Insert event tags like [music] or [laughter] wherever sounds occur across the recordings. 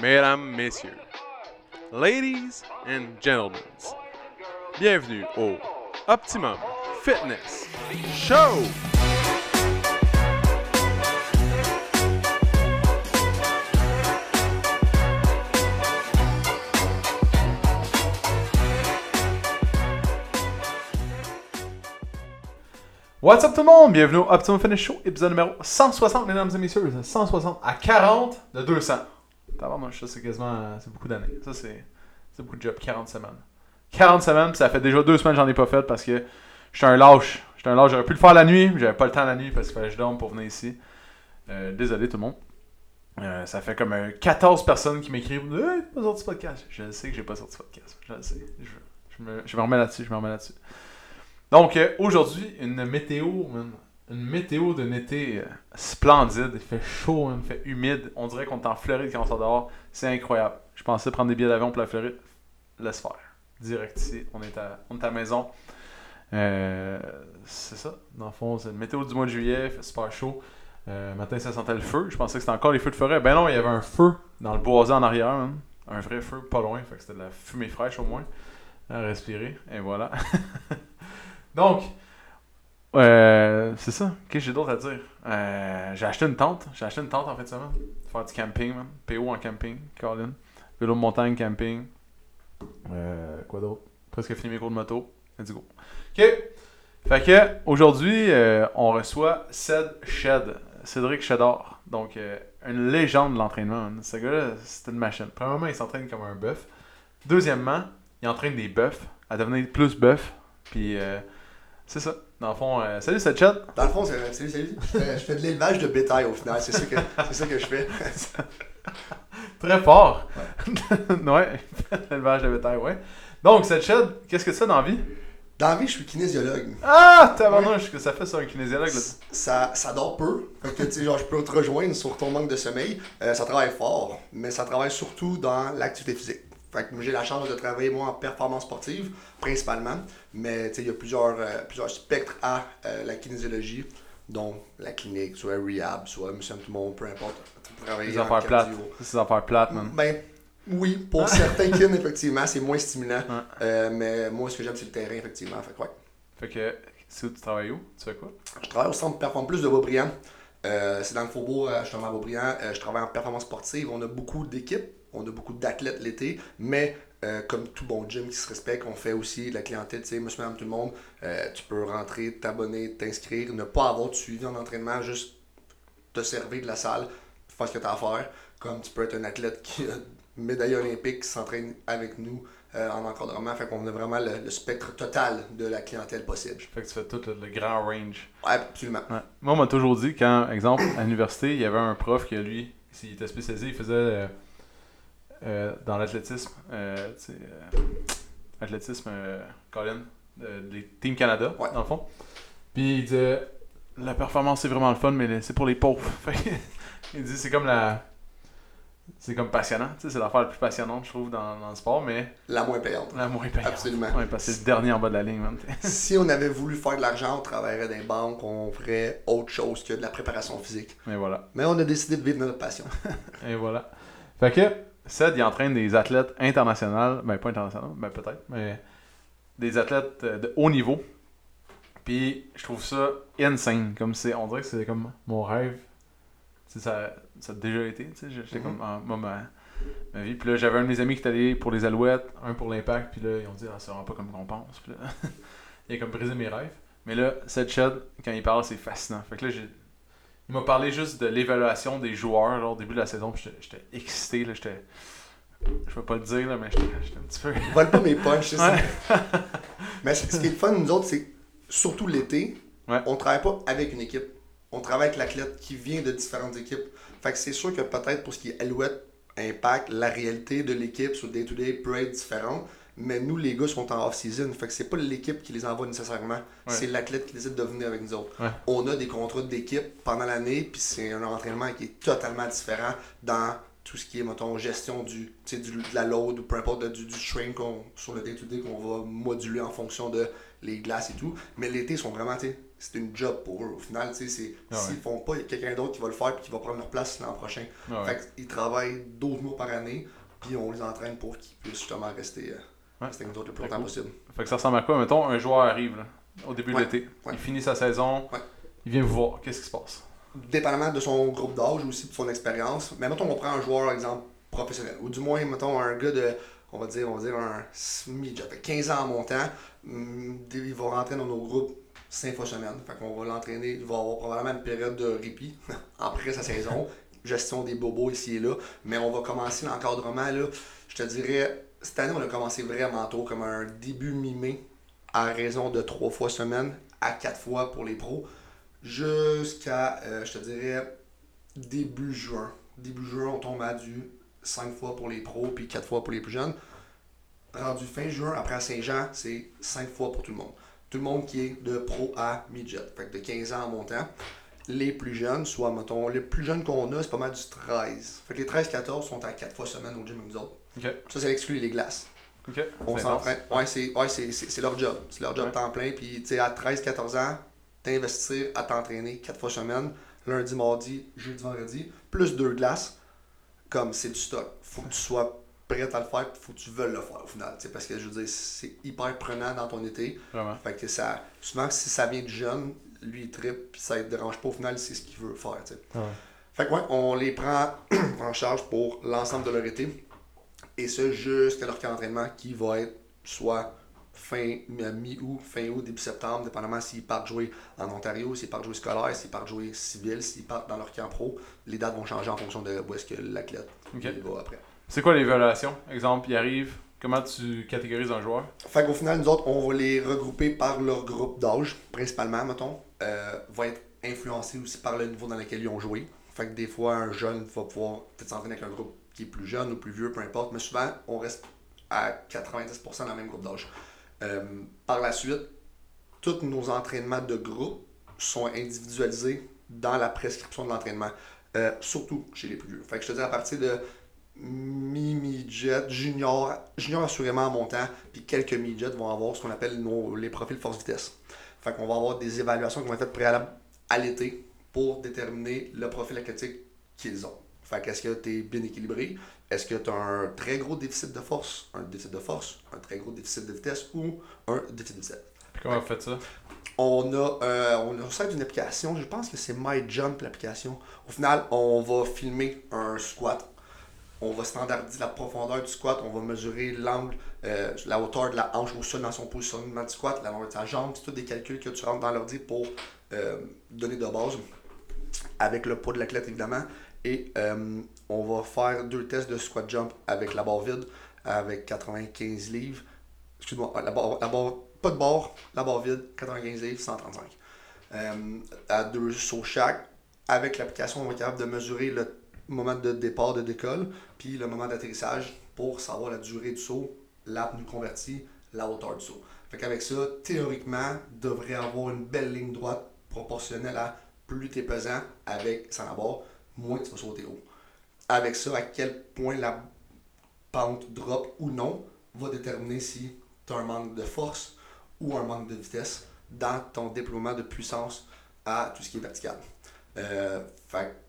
mesdames, messieurs, ladies and gentlemen, bienvenue au Optimum Fitness Show! What's up tout le monde? Bienvenue au Optimum Fitness Show, épisode numéro 160, mesdames et messieurs. 160 à 40 de 200. Tabarnouche, ça c'est quasiment. C'est beaucoup d'années. Ça c'est. Beaucoup de job. 40 semaines. 40 semaines, puis ça fait déjà deux semaines que j'en ai pas fait parce que j'étais un lâche. J'étais un lâche. J'aurais pu le faire la nuit, j'avais pas le temps la nuit parce qu'il fallait que je dorme pour venir ici. Euh, désolé tout le monde. Euh, ça fait comme euh, 14 personnes qui m'écrivent Hey, pas podcast. Je sais que j'ai pas sorti podcast. Je le sais. Je, je me, remets là-dessus. Je me remets là-dessus. Donc euh, aujourd'hui, une météo, man. Une météo d'un été euh, splendide. Il fait chaud, man. il fait humide. On dirait qu'on est en Floride quand on sort dehors. C'est incroyable. Je pensais prendre des billets d'avion pour la Floride. Laisse faire. Direct ici. On est à, on la maison. Euh, c'est ça. Dans le fond, c'est une météo du mois de juillet. Il fait super chaud. Euh, matin, ça sentait le feu. Je pensais que c'était encore les feux de forêt. Ben non, il y avait un feu dans le boisé en arrière. man. Un vrai feu, pas loin. Fait que c'était de la fumée fraîche au moins. À respirer. Et voilà. [laughs] Donc, euh, c'est ça. Qu'est-ce que j'ai d'autre à dire? Euh, j'ai acheté une tente. J'ai acheté une tente en fait semaine. Faire du camping, man. PO en camping, Colin. Vélo de montagne, camping. Euh, quoi d'autre? Presque fini mes cours de moto. Let's go. OK. Fait que, aujourd'hui, euh, on reçoit Ced Shed. Cédric Shedard. Donc, une légende de l'entraînement. Ce gars-là, c'est une machine. Premièrement, il s'entraîne comme un bœuf. Deuxièmement, il entraîne des bœufs à devenir plus bœuf. Puis, c'est ça. Dans le fond, euh, salut Shed. Dans le fond, c'est- salut, salut. Je fais, je fais de l'élevage de bétail au final. C'est ça que, c'est ça que je fais. [laughs] Très fort. [laughs] Ouais, l'élevage de bétail, ouais. Donc, cette qu'est-ce que c'est dans la vie? Dans la vie, je suis kinésiologue. Ah, tabarnouche, que ça fait sur un kinésiologue, là. Ça, ça dort peu. Fait que, tu sais, genre, je peux te rejoindre sur ton manque de sommeil. Euh, ça travaille fort, mais ça travaille surtout dans l'activité physique. Fait que j'ai la chance de travailler, moi, en performance sportive, principalement. Mais, il y a plusieurs, euh, plusieurs spectres à euh, la kinésiologie, dont la clinique, soit rehab, soit monsieur tout le monde, peu importe. Travailler Des affaires plates. des affaires plates, man. Ben, oui, pour certains [laughs] kin, effectivement, c'est moins stimulant. Euh, mais moi, ce que j'aime, c'est le terrain, effectivement. Fait que, ouais. Fait que, c'est où tu travailles où? Tu fais quoi? Je travaille au centre Perform Plus de Beaubriand. C'est dans le faubourg, justement, à Beaubriand. Je travaille en performance sportive. On a beaucoup d'équipes, on a beaucoup d'athlètes l'été, mais euh, comme tout bon gym qui se respecte, on fait aussi de la clientèle, tu sais, monsieur, madame, tout le monde. Euh, tu peux rentrer, t'abonner, t'inscrire, ne pas avoir de suivi en entraînement, juste te servir de la salle, faire ce que tu as à faire. Comme tu peux être un athlète qui a médaille olympique qui s'entraîne avec nous euh, en encadrement. Fait qu'on a vraiment le, le spectre total de la clientèle possible. Fait que tu fais tout le, le grand range. Ouais, absolument. Ouais. Moi, on m'a toujours dit, quand, exemple, à l'université, il y avait un prof qui, lui, s'il était spécialisé, il faisait euh, dans l'athlétisme, euh, euh, athlétisme, euh, Colin, les Team Canada, Ouais. dans le fond. Puis il disait, la performance c'est vraiment le fun, mais c'est pour les pauvres. [laughs] Il dit, c'est comme la. C'est comme passionnant, c'est l'affaire la plus passionnante, je trouve, dans, dans le sport, mais La moins payante. la moins payante. Absolument. Ouais, parce que c'est le dernier en bas de la ligne, man. [laughs] si on avait voulu faire de l'argent, on travaillerait dans les banques, on ferait autre chose que de la préparation physique. Mais voilà. Mais on a décidé de vivre notre passion. [laughs] Et voilà. Fait que, Ced, il entraîne des athlètes internationaux, ben pas internationaux, ben peut-être, mais des athlètes euh, de haut niveau. Puis je trouve ça insane, comme c'est, on dirait que c'est comme mon rêve. Ça, ça a déjà été, tu sais, j'étais Mhm. comme, ah, moi, ma, ma vie. Puis là, j'avais un de mes amis qui est allé pour les Alouettes, un pour l'Impact, puis là, ils ont dit, ah, ça rend pas comme qu'on pense. Puis là, [laughs] il a comme brisé mes rêves. Mais là, Ced Shed, quand il parle, c'est fascinant. Fait que là, j'ai il m'a parlé juste de l'évaluation des joueurs au début de la saison. J'étais excité. Là, j'étais, je vais pas le dire, là, mais j'étais un petit peu. Vole pas mes punches, c'est ça. Ouais. Mais ce qui est le fun, nous autres, c'est surtout l'été, Ouais. on travaille pas avec une équipe. On travaille avec l'athlète qui vient de différentes équipes. Fait que c'est sûr que peut-être pour ce qui est Alouette, Impact, la réalité de l'équipe sur le day-to-day peut être différente. Mais nous, les gars, sont en off-season. Fait que c'est pas l'équipe qui les envoie nécessairement. C'est l'athlète qui décide de venir avec nous autres. Ouais. On a des contrats d'équipe pendant l'année, puis c'est un entraînement qui est totalement différent dans tout ce qui est, mettons, gestion du, du, de la load ou peu importe, du, du shrink sur le day-to-day qu'on va moduler en fonction de les glaces et tout. Mais l'été, ils sont vraiment, c'est une job pour eux. Au final, tu sais, Ah s'ils ouais. font pas, il y a quelqu'un d'autre qui va le faire puis qui va prendre leur place l'an prochain. Ah ouais. Fait qu'ils travaillent 12 mois par année, puis on les entraîne pour qu'ils puissent justement rester, euh, Ouais. avec nous autres le plus longtemps cool. possible. Fait que ça ressemble à quoi Mettons, un joueur arrive là, au début Ouais. de l'été. Ouais. Il finit sa saison. Ouais. Il vient vous voir. Qu'est-ce qui se passe? Dépendamment de son groupe d'âge aussi, de son expérience. Mais mettons, on prend un joueur, exemple, professionnel. Ou du moins, mettons, un gars de, on va dire, on va dire un midget, fait 15 ans en montant. hum, Il va rentrer dans nos groupes 5 fois semaine. Fait qu'on va l'entraîner. Il va avoir probablement une période de répit [laughs] après sa saison. Gestion des bobos ici et là. Mais on va commencer l'encadrement, là. Je te dirais, cette année, on a commencé vraiment tôt, comme un début mi-mai, à raison de 3 fois semaine à 4 fois pour les pros jusqu'à, euh, je te dirais, début juin. Début juin, on tombe à du 5 fois pour les pros, puis 4 fois pour les plus jeunes. Rendu fin juin, après Saint-Jean, c'est 5 fois pour tout le monde. Tout le monde qui est de pro à midget, fait que de 15 ans en montant. Les plus jeunes, soit, mettons, les plus jeunes qu'on a, c'est pas mal du 13. Fait que les 13-14 sont à 4 fois semaine au gym avec nous autres. Ça, c'est exclu les glaces. Ok. On s'entraîne. Ouais, c'est ouais, leur job. C'est leur job Ouais. temps plein. Puis, tu sais, à 13-14 ans, t'investir à t'entraîner 4 fois semaine, lundi, mardi, jeudi, vendredi, plus deux glaces, comme c'est du stock. Faut que tu sois prêt à le faire, faut que tu veuilles le faire au final. Parce que je veux dire, c'est hyper prenant dans ton été. Vraiment. Fait que ça, souvent, si ça vient de jeune, lui, il trippe, puis ça ne dérange pas au final, c'est ce qu'il veut faire. Fait que ouais, on les prend [clears throat] en charge pour l'ensemble de leur été. Et ça jusqu'à leur camp d'entraînement qui va être soit fin mi-août, fin août, début septembre, dépendamment s'ils partent jouer en Ontario, s'ils partent jouer scolaire, s'ils partent jouer civil, s'ils partent dans leur camp pro. Les dates vont changer en fonction de où est-ce que l'athlète Ok. il va après. C'est quoi l'évaluation? Exemple, il arrive. Comment tu catégorises un joueur? Fait qu'au final, nous autres, on va les regrouper par leur groupe d'âge, principalement, mettons. Euh, va être influencé aussi par le niveau dans lequel ils ont joué. Fait que des fois, un jeune va pouvoir peut-être s'entraîner avec un groupe qui est plus jeune ou plus vieux, peu importe. Mais souvent, on reste à 90% dans le même groupe d'âge. Euh, par la suite, tous nos entraînements de groupe sont individualisés dans la prescription de l'entraînement. Euh, surtout chez les plus vieux. Fait que je te dis à partir de mi-midget, junior, junior assurément en montant, puis quelques midgets vont avoir ce qu'on appelle nos, les profils force-vitesse. Fait qu'on va avoir des évaluations qui vont être faites préalables à l'été pour déterminer le profil athlétique qu'ils ont. Fait qu'est-ce que tu es bien équilibré? Est-ce que tu as un très gros déficit de force, un déficit de force, un très gros déficit de vitesse ou un déficit de vitesse? Puis comment vous faites ça? On a, euh, on a ça d'une application, je pense que c'est MyJump l'application. Au final, on va filmer un squat. On va standardiser la profondeur du squat, on va mesurer l'angle, euh, la hauteur de la hanche au sol dans son positionnement du squat, la longueur de sa jambe, c'est tous des calculs que tu rentres dans l'ordi pour euh, donner de base, avec le poids de l'athlète évidemment. Et euh, on va faire deux tests de squat jump avec la barre vide, avec 95 livres. Excuse-moi, la barre, la barre- pas de barre, la barre vide, 95 livres, 135. Euh, à deux sauts chaque. Avec l'application, on va être capable de mesurer le moment de départ de décolle, puis le moment d'atterrissage pour savoir la durée du saut, l'apnée convertie, la hauteur du saut. Fait qu'avec ça, théoriquement, devrait avoir une belle ligne droite proportionnelle à plus tu es pesant avec sans la barre, moins tu vas sauter haut. Avec ça, à quel point la pente drop ou non va déterminer si tu as un manque de force ou un manque de vitesse dans ton déploiement de puissance à tout ce qui est vertical. Euh,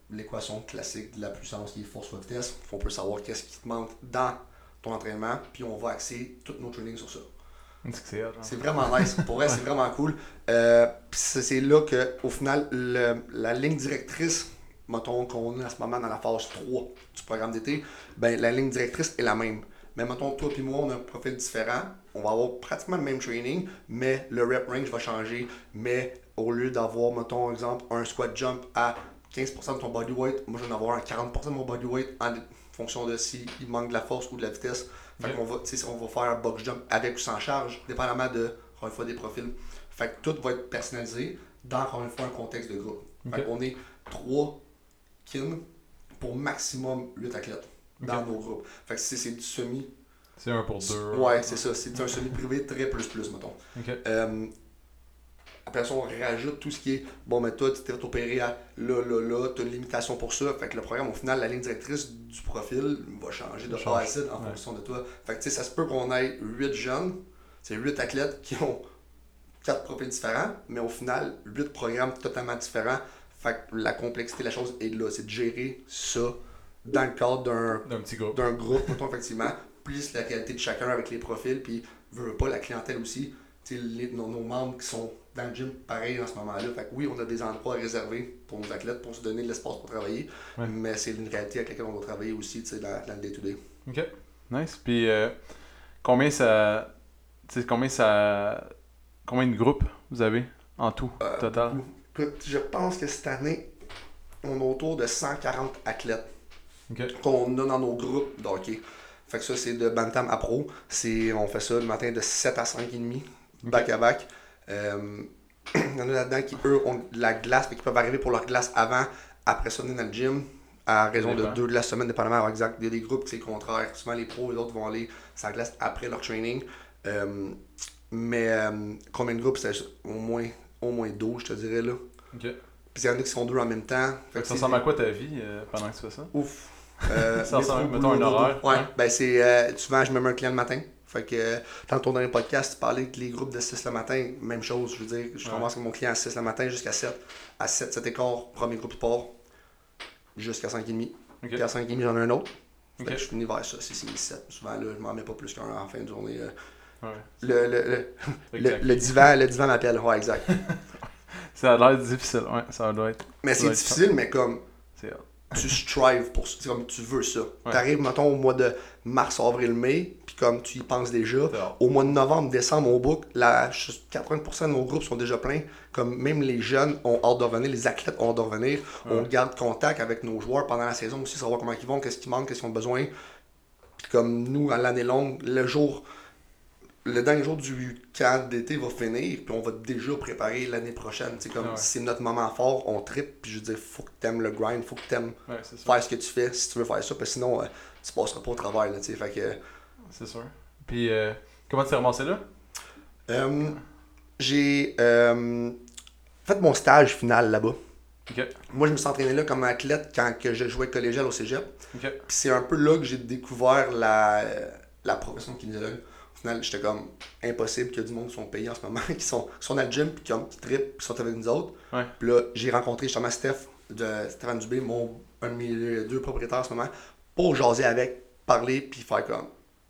l'équation classique de la puissance qui est force fois vitesse, on peut savoir qu'est-ce qui te manque dans ton entraînement, puis on va axer tous nos trainings sur ça. C'est hein. C'est vraiment nice. Pour vrai, c'est vraiment cool. Euh, c'est c'est là que, au final, le- la ligne directrice, mettons qu'on est en ce moment dans la phase 3 du programme d'été, ben la ligne directrice est la même. Mais mettons, toi et moi, on a un profil différent. On va avoir pratiquement le même training, mais le rep range va changer. Mais au lieu d'avoir, mettons, exemple, un squat jump à 15% de ton body weight, moi je vais en avoir un 40% de mon body weight en fonction de si il manque de la force ou de la vitesse. Fait qu'on va, on va faire un box jump avec ou sans charge, dépendamment de, encore une fois, des profils. Fait que tout va être personnalisé dans, encore une fois, un contexte de groupe. Fait qu'on est 3 kin pour maximum 8 athlètes dans Ok. nos groupes. Fait que c'est du semi. C'est un pour deux. Ouais, c'est ça. C'est un semi privé très plus plus, mettons. Euh, après ça, on rajoute tout ce qui est bon, mais toi, tu t'es opérer à là, là, là, tu as une limitation pour ça. Fait que le programme, au final, la ligne directrice du profil va changer de. A à Z en Ouais. fonction de toi. Fait que tu sais, ça se peut qu'on ait 8 jeunes, c'est 8 athlètes qui ont quatre profils différents, mais au final, huit programmes totalement différents. Fait que la complexité de la chose est là, c'est de gérer ça dans le cadre d'un D'un petit groupe. d'un groupe, mettons, effectivement, plus la réalité de chacun avec les profils, puis veut pas la clientèle aussi. Les- nos, nos membres qui sont dans le gym, pareil, en ce moment-là. Fait que oui, on a des endroits réservés pour nos athlètes, pour se donner de l'espace pour travailler, Ouais. mais c'est une réalité avec laquelle on va travailler aussi, tu sais, dans, dans le day-to-day. Ok. Nice. Puis euh, combien ça. Tu sais, combien ça. Combien de groupes vous avez en tout, Euh, total? Écoute, je pense que cette année, on est autour de 140 athlètes qu'on a dans nos groupes de hockey. Fait que ça, c'est de Bantam à Pro. On fait ça le matin de 7 à 5 et demi, back à back. Euh, Il [clears throat] y en a là-dedans qui, eux, ont de la glace, mais qui peuvent arriver pour leur glace avant, après ça, venir dans le gym, à raison de deux de la semaine, dépendamment. Alors, exact. Il y a des groupes qui c'est le contraire. Souvent, les pros, les autres vont aller sur la glace après leur training. Euh, mais euh, combien de groupes C'est au moins, au moins 12, je te dirais, là. Ok. Puis il y en a qui sont deux en même temps. Fait que ça ressemble à quoi ta vie euh, pendant que tu fais ça? Ouf. [laughs] Euh, Ça ressemble, mettons, un horaire, Ouais, hein? ben c'est. euh, souvent, je me mets un client le matin. Fait que, euh, dans ton dernier podcast, tu parlais que les groupes de 6 le matin, même chose. Je veux dire, je Ouais. commence avec mon client à 6 le matin jusqu'à 7. À 7, 7 et quart, premier groupe part. Jusqu'à 5 et demi. Ok. Puis à 5 et demi, j'en ai un autre. Fait Ok. que je finis vers ça, c'est 6, 7. Souvent, là, je m'en mets pas plus qu'un en fin de journée. Ouais. Le, le, le, [laughs] le, divan, le divan m'appelle. Ouais, exact. [laughs] Ça a l'air difficile, ouais, ça doit être. Mais c'est être difficile, mais comme. Tu strives pour ça. C'est comme tu veux ça. Ouais. T'arrives, mettons, au mois de mars, avril, mai, puis comme tu y penses déjà, au mois de novembre, décembre, on book, la, 80% de nos groupes sont déjà pleins. Comme même les jeunes ont hâte de revenir, les athlètes ont hâte de revenir. On garde contact avec nos joueurs pendant la saison aussi, savoir comment ils vont, qu'est-ce qui manque, qu'est-ce qu'ils ont besoin. Puis comme nous, à l'année longue, le jour, le dernier jour du camp d'été va finir, puis on va déjà préparer l'année prochaine. C'est comme ouais. c'est notre moment fort, on tripe, puis je veux dire, faut que t'aimes le grind, faut que t'aimes Ouais, faire ce que tu fais si tu veux faire ça, parce que sinon, euh, tu passeras pas au travail, là, tu sais. Fait que, C'est sûr. Puis euh, comment tu t'es ramassé là? Euh, j'ai euh, fait mon stage final là-bas. Moi, je me suis entraîné là comme athlète quand que je jouais collégial au cégep. Puis c'est un peu là que j'ai découvert la, euh, la profession de kinésiologue. Final, j'étais comme impossible qu'il y ait du monde qui sont payés en ce moment, [laughs] qui sont, qui sont dans le gym, puis qui, qui trippent, qui sont avec nous autres. Ouais. Puis là, j'ai rencontré justement Steph, de Stéphane Dubé, mon, un de mes deux propriétaires en ce moment, pour jaser avec, parler, puis faire comme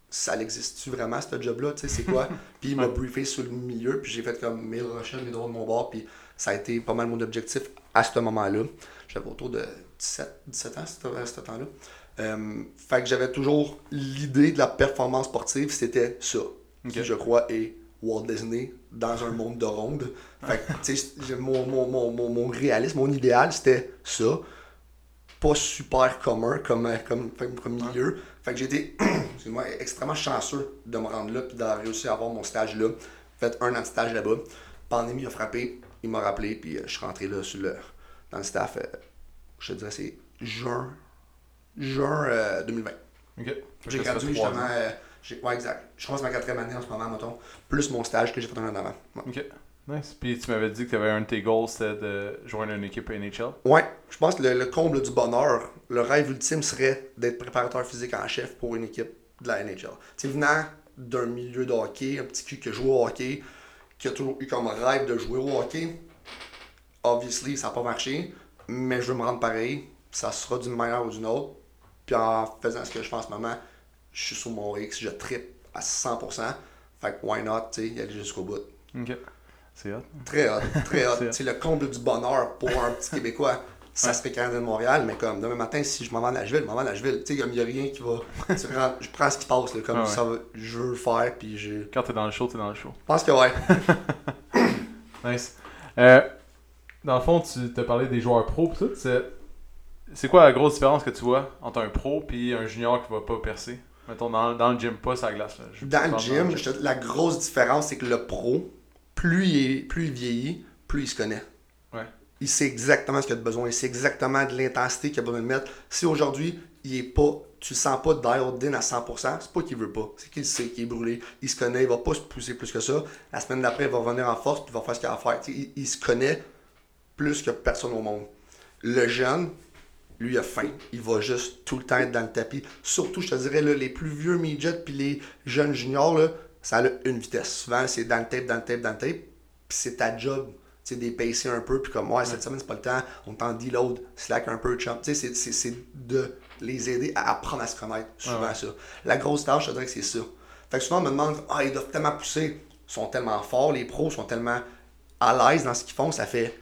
ça existe-tu vraiment ce job-là, tu sais, c'est quoi? [laughs] puis il m'a briefé sur le milieu, puis j'ai fait comme mes recherches, mes droits de mon bord, puis ça a été pas mal mon objectif à ce moment-là. J'avais autour de 17, 17 ans à ce- à ce temps-là. Euh, fait que j'avais toujours l'idée de la performance sportive, c'était ça, Ok. qui je crois est Walt Disney dans un monde de ronde. Fait que, tu sais, mon, mon, mon, mon, mon réalisme, mon idéal, c'était ça. Pas super commun comme, euh, comme, comme, comme milieu. Fait que j'ai été [clears throat] excuse-moi, extrêmement chanceux de me rendre là puis d'avoir réussi à avoir mon stage là. Fait un an de stage là-bas. Pandémie a frappé, il m'a rappelé, puis euh, je suis rentré là sur le, dans le staff. euh, je te dirais, c'est juin, juin euh, 2020. Ok. Fait J'ai gradué justement. euh, ouais, exact. Je commence ma quatrième année en ce moment, mettons. Plus mon stage que j'ai fait un an avant. Ouais. Ok. Nice. Puis tu m'avais dit que tu avais un de tes goals, c'était de joindre une équipe NHL. Ouais, je pense que le, le comble du bonheur, le rêve ultime serait d'être préparateur physique en chef pour une équipe de la NHL. Tu sais, venant d'un milieu de hockey, un petit cul qui a joué au hockey, qui a toujours eu comme rêve de jouer au hockey, obviously, ça n'a pas marché, mais je veux me rendre pareil, ça sera d'une manière ou d'une autre. Puis en faisant ce que je fais en ce moment, je suis sur mon X, je trippe à 100%. Fait que why not, tu sais, y aller jusqu'au bout. Ok. C'est hot. Très hot, [laughs] très hot. C'est le comble du bonheur pour un petit Québécois. Ça Ouais. serait Canadien de Montréal, mais comme demain matin, si je m'en vais à Nashville, je m'en vais à Nashville. Tu sais, comme il n'y a rien qui va. [laughs] tu prends- je prends ce qui passe, là, comme Ah ouais. ça je veux le faire, puis je. Je Quand t'es dans le show, t'es dans le show. pense que ouais. [laughs] Nice. Euh, dans le fond, tu t'as parlé des joueurs pro pis tout. C'est, quoi la grosse différence que tu vois entre un pro et un junior qui va pas percer? Mettons dans, dans le gym, pas la glace. Là. Je Dans le gym, la grosse différence, c'est que le pro, plus il, est- plus il vieillit, plus il se connaît. Ouais. Il sait exactement ce qu'il a de besoin. Il sait exactement de l'intensité qu'il a besoin de mettre. Si aujourd'hui, il est pas, tu sens pas dialed in à 100%, c'est pas qu'il veut pas. C'est qu'il sait qu'il est brûlé. Il se connaît. Il va pas se pousser plus que ça. La semaine d'après, il va revenir en force puis il va faire ce qu'il a à faire. Il, il se connaît plus que personne au monde. Le jeune, lui, il a faim. Il va juste tout le temps être dans le tapis. Surtout, je te dirais, là, les plus vieux midgets puis les jeunes juniors, là, ça a une vitesse. Souvent, c'est dans le tape, dans le tape, dans le tape. puis c'est ta job, tu sais, d'épaisser un peu, puis comme, ouais, cette semaine, c'est pas le temps, on t'en deload, slack un peu, chump. Tu sais, c'est- de les aider à apprendre à se connaître, souvent ouais. ça. La grosse tâche, je te dirais que c'est ça. Fait que souvent, on me demande, ah, ils doivent tellement pousser, ils sont tellement forts, les pros sont tellement à l'aise dans ce qu'ils font, ça fait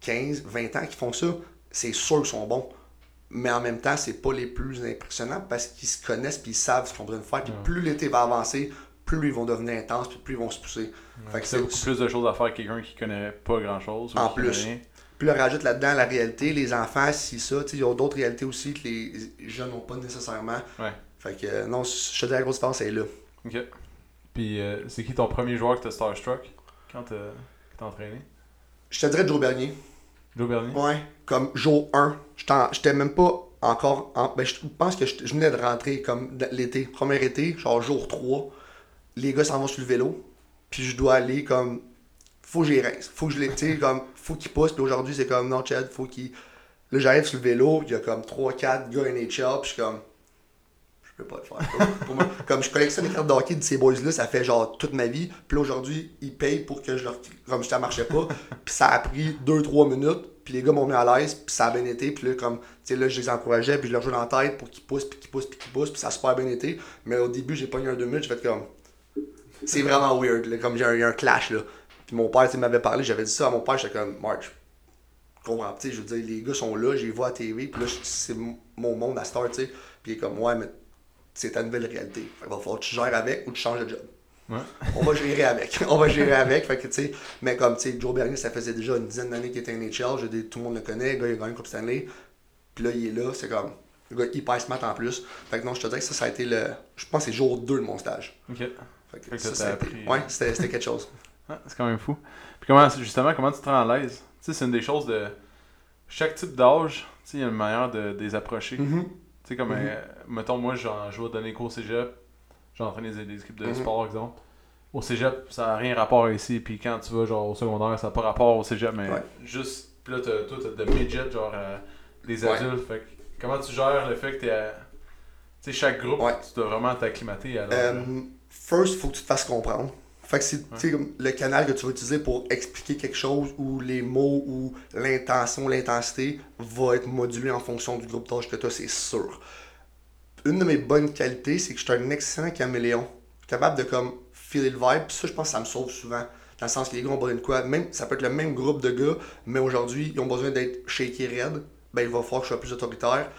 15, 20 ans qu'ils font ça, c'est sûr qu'ils sont bons. Mais en même temps, c'est pas les plus impressionnants parce qu'ils se connaissent puis ils savent ce qu'on doit faire. Puis plus l'été va avancer, plus ils vont devenir intenses puis plus ils vont se pousser. Fait que C'est beaucoup plus de choses à faire que quelqu'un qui connaît pas grand chose. En plus. Puis là, rajoute là-dedans la réalité, les enfants, si ça, tu sais, il y a d'autres réalités aussi que les jeunes n'ont pas nécessairement. Ouais. Fait que euh, non, je te dis la grosse différence, c'est là. Ok. Puis euh, c'est qui ton premier joueur que t'as Starstruck? Quand t'as que t'as entraîné? Je te dirais Joe Bernier. Ouais. Comme jour 1, j'étais même pas encore. En, ben, je pense que je, venais de rentrer comme l'été, premier été, genre jour 3. Les gars s'en vont sur le vélo. Puis je dois aller comme. Faut que j'y rince. Faut que je les. Tu comme. Faut qu'ils poussent. Puis aujourd'hui, c'est comme. Non, Chad, faut qu'ils. Là, j'arrive sur le vélo. Il y a comme 3-4 gars NHL. Puis je suis comme. Je peux pas le faire. Pour moi, comme je collectionne les cartes de hockey de ces boys-là, ça fait genre toute ma vie. Puis là, aujourd'hui, ils payent pour que je leur. Comme je ne marchais pas. [laughs] Puis ça a pris 2-3 minutes. Puis les gars m'ont mis à l'aise. Puis ça a bien été. Puis là, comme. Tu sais, là, je les encourageais. Puis je leur jouais dans la tête pour qu'ils poussent. Puis qu'ils poussent. Puis qu'ils poussent. Puis ça a super bien été. Mais au début, j'ai pas eu un 2 minutes. J'ai fait comme. C'est vraiment weird. là, comme j'ai un, un clash là. Puis mon père, tu m'avait parlé. J'avais dit ça à mon père. J'étais comme. March. Comprends. Tu sais, je veux dire, les gars sont là. Je les vois à TV. Puis là, c'est mon monde à Star, tu sais. Puis il est comme. Ouais, mais c'est ta nouvelle réalité. Fait qu'il va falloir que tu gères avec ou tu changes de job. Ouais. On va gérer avec. [laughs] On va gérer avec. Fait que, mais comme, Joe Bernier, ça faisait déjà une dizaine d'années qu'il était NHL. Je dire, tout le monde le connaît. Le gars, il a gagné une Coupe Stanley. Puis là, il est là. C'est comme, le gars hyper smart en plus. Fait que non, je te dirais que ça, ça a été le. Je pense que c'est jour 2 de mon stage. Ok. Fait que, Fait que ça, été-. Ouais, c'était c'était quelque chose. [laughs] Ah, c'est quand même fou. Puis comment, justement, comment tu te rends à l'aise? Tu sais, c'est une des choses de. Chaque type d'âge, tu sais, il y a une manière de, de les approcher. Mhm. Tu sais, comme, Mhm. euh, mettons, moi, joue à donner cours au cégep. J'entraîne des, des équipes de Mhm. sport, exemple. Au cégep, ça n'a rien rapport ici. Puis quand tu vas, genre, au secondaire, ça n'a pas rapport au cégep, mais Ouais. juste. Puis là, toi, t'as de midget, genre, euh, des Ouais. adultes. Fait que comment tu gères le fait que t'es à. Tu sais, chaque groupe, Ouais. tu dois vraiment t'acclimater à Euh, first, faut que tu te fasses comprendre. Fait que c'est le canal que tu vas utiliser pour expliquer quelque chose ou les mots ou l'intention, l'intensité va être modulé en fonction du groupe d'âge que tu as, c'est sûr. Une de mes bonnes qualités, c'est que je suis un excellent caméléon. Capable de comme filer le vibe, puis ça, je pense que ça me sauve souvent. Dans le sens que les gars ont besoin de quoi? Même, Ça peut être le même groupe de gars, mais aujourd'hui, ils ont besoin d'être shaky raide. Ben, il va falloir que je sois plus autoritaire.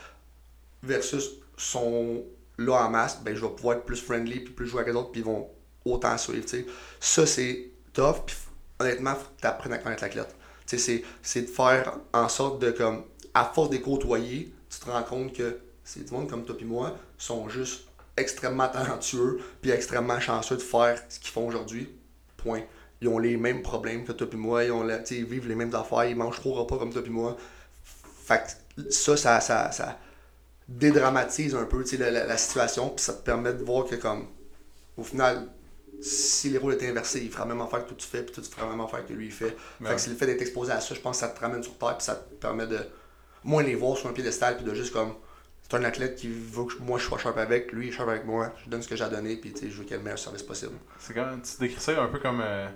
Versus sont là en masse, ben, je vais pouvoir être plus friendly puis plus jouer avec les autres, puis ils vont autant suivre. tu sais. Ça, c'est tough, puis honnêtement, faut que tu apprennes à connaître l'athlète. C'est c'est de faire en sorte de, comme, à force de côtoyer, tu te rends compte que c'est du monde comme toi et moi sont juste extrêmement talentueux puis extrêmement chanceux de faire ce qu'ils font aujourd'hui. Point. Ils ont les mêmes problèmes que toi et moi, ils, ont la- vivent les mêmes affaires, ils mangent trop repas comme toi et moi. Fait que ça, ça, ça, dédramatise un peu la- la situation, puis ça te permet de voir que comme au final, si les rôles étaient inversés, il fera la même affaire que toi tu fais, puis toi tu feras la même affaire que lui il fait. Ouais. Fait que c'est le fait d'être exposé à ça, je pense que ça te ramène sur terre, puis ça te permet de moins les voir sur un piédestal, puis de juste comme c'est un athlète qui veut que moi je sois sharp avec, lui il est sharp avec moi, je donne ce que j'ai à donner, puis tu sais, je veux qu'il ait le meilleur service possible. C'est quand même, tu décris ça un peu comme euh,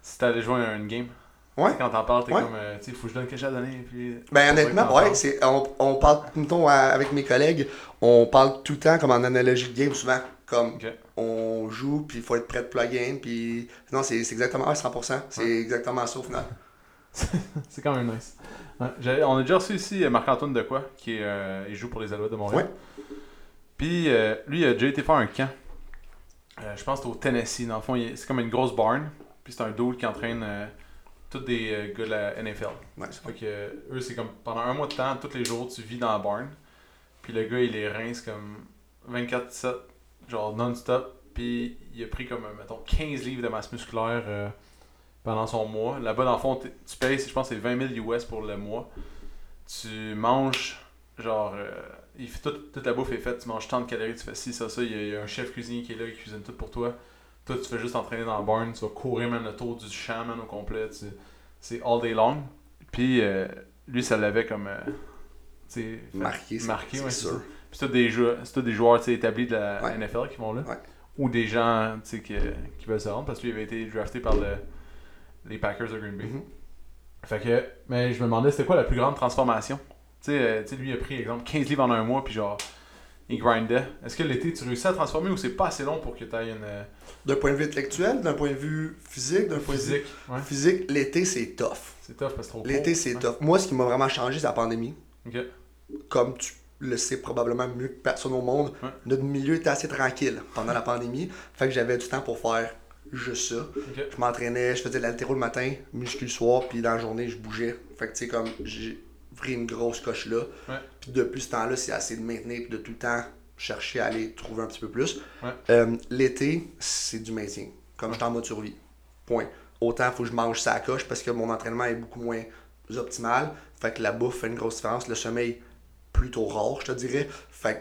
si t'allais jouer à une game. Ouais. Quand t'en parles, t'es Ouais. comme, euh, tu sais, faut que je donne quelque chose à donner. Puis... Ben honnêtement, que ouais, c'est, on, on parle, mettons, avec mes collègues, on parle tout le temps comme en analogie de game souvent. Comme on joue, puis il faut être prêt la game, puis. Non, c'est, c'est exactement, ouais, 100%. C'est Ouais. exactement ça au final. [laughs] C'est quand même nice. Ouais, on a déjà reçu ici euh, Marc-Antoine Decoy, qui est, euh, il joue pour les Alouettes de Montréal. Puis euh, lui, il a déjà été faire un camp. Euh, je pense que au Tennessee. Dans le fond, c'est comme une grosse barn. Puis c'est un dude qui entraîne euh, tous des gars de la NFL. Nice. Fait que eux, c'est comme pendant un mois de temps, tous les jours, tu vis dans la barn. Puis le gars, il les rince comme 24-7, genre non-stop. Puis il a pris comme, mettons, 15 livres de masse musculaire euh, pendant son mois. Là-bas, dans le fond, tu payes, je pense, c'est 20 000 US pour le mois. Tu manges, genre, euh, il fait tout- toute la bouffe est faite. Tu manges tant de calories, tu fais ci, ça, ça. Il y, a, il y a un chef cuisinier qui est là, il cuisine tout pour toi. Toi, tu fais juste entraîner dans le barn. Tu vas courir même le tour du champ, man, au complet. Tu- C'est all day long. Puis euh, lui, ça l'avait comme. euh, Marqué, c'est, marqué, c'est ouais, c'est sûr. Puis c'est des, jou- des joueurs établis de la Ouais. NFL qui vont là. Ouais. Ou des gens qui, qui veulent se rendre parce que lui il avait été drafté par le, les Packers de Green Bay. Mhm. Fait que, mais je me demandais c'était quoi la plus grande transformation? Tu sais, euh, tu sais, lui il a pris exemple 15 livres en un mois puis genre il grindait. Est-ce que l'été tu réussis à transformer ou c'est pas assez long pour que tu ailles une euh, D'un point de vue intellectuel, d'un point de vue physique, d'un point de vue physique Ouais. physique, l'été c'est tough. C'est tough parce que trop L'été c'est Ouais. tough. Moi, ce qui m'a vraiment changé, c'est la pandémie. Ok. Comme tu le sais probablement mieux que personne au monde, Ouais. notre milieu était assez tranquille pendant la pandémie. Fait que j'avais du temps pour faire juste ça. Je m'entraînais, je faisais de l'altéro le matin, muscu le soir, puis dans la journée, je bougeais. Fait que tu sais, comme j'ai pris une grosse coche là. Ouais. Puis depuis ce temps-là, c'est assez de maintenir, puis de tout le temps chercher à aller trouver un petit peu plus. Ouais. Euh, L'été, c'est du maintien. Comme je suis en mode survie. Point. Autant faut que je mange ça à coche parce que mon entraînement est beaucoup moins optimal. Fait que la bouffe fait une grosse différence. Le sommeil, plutôt rare, je te dirais. Fait que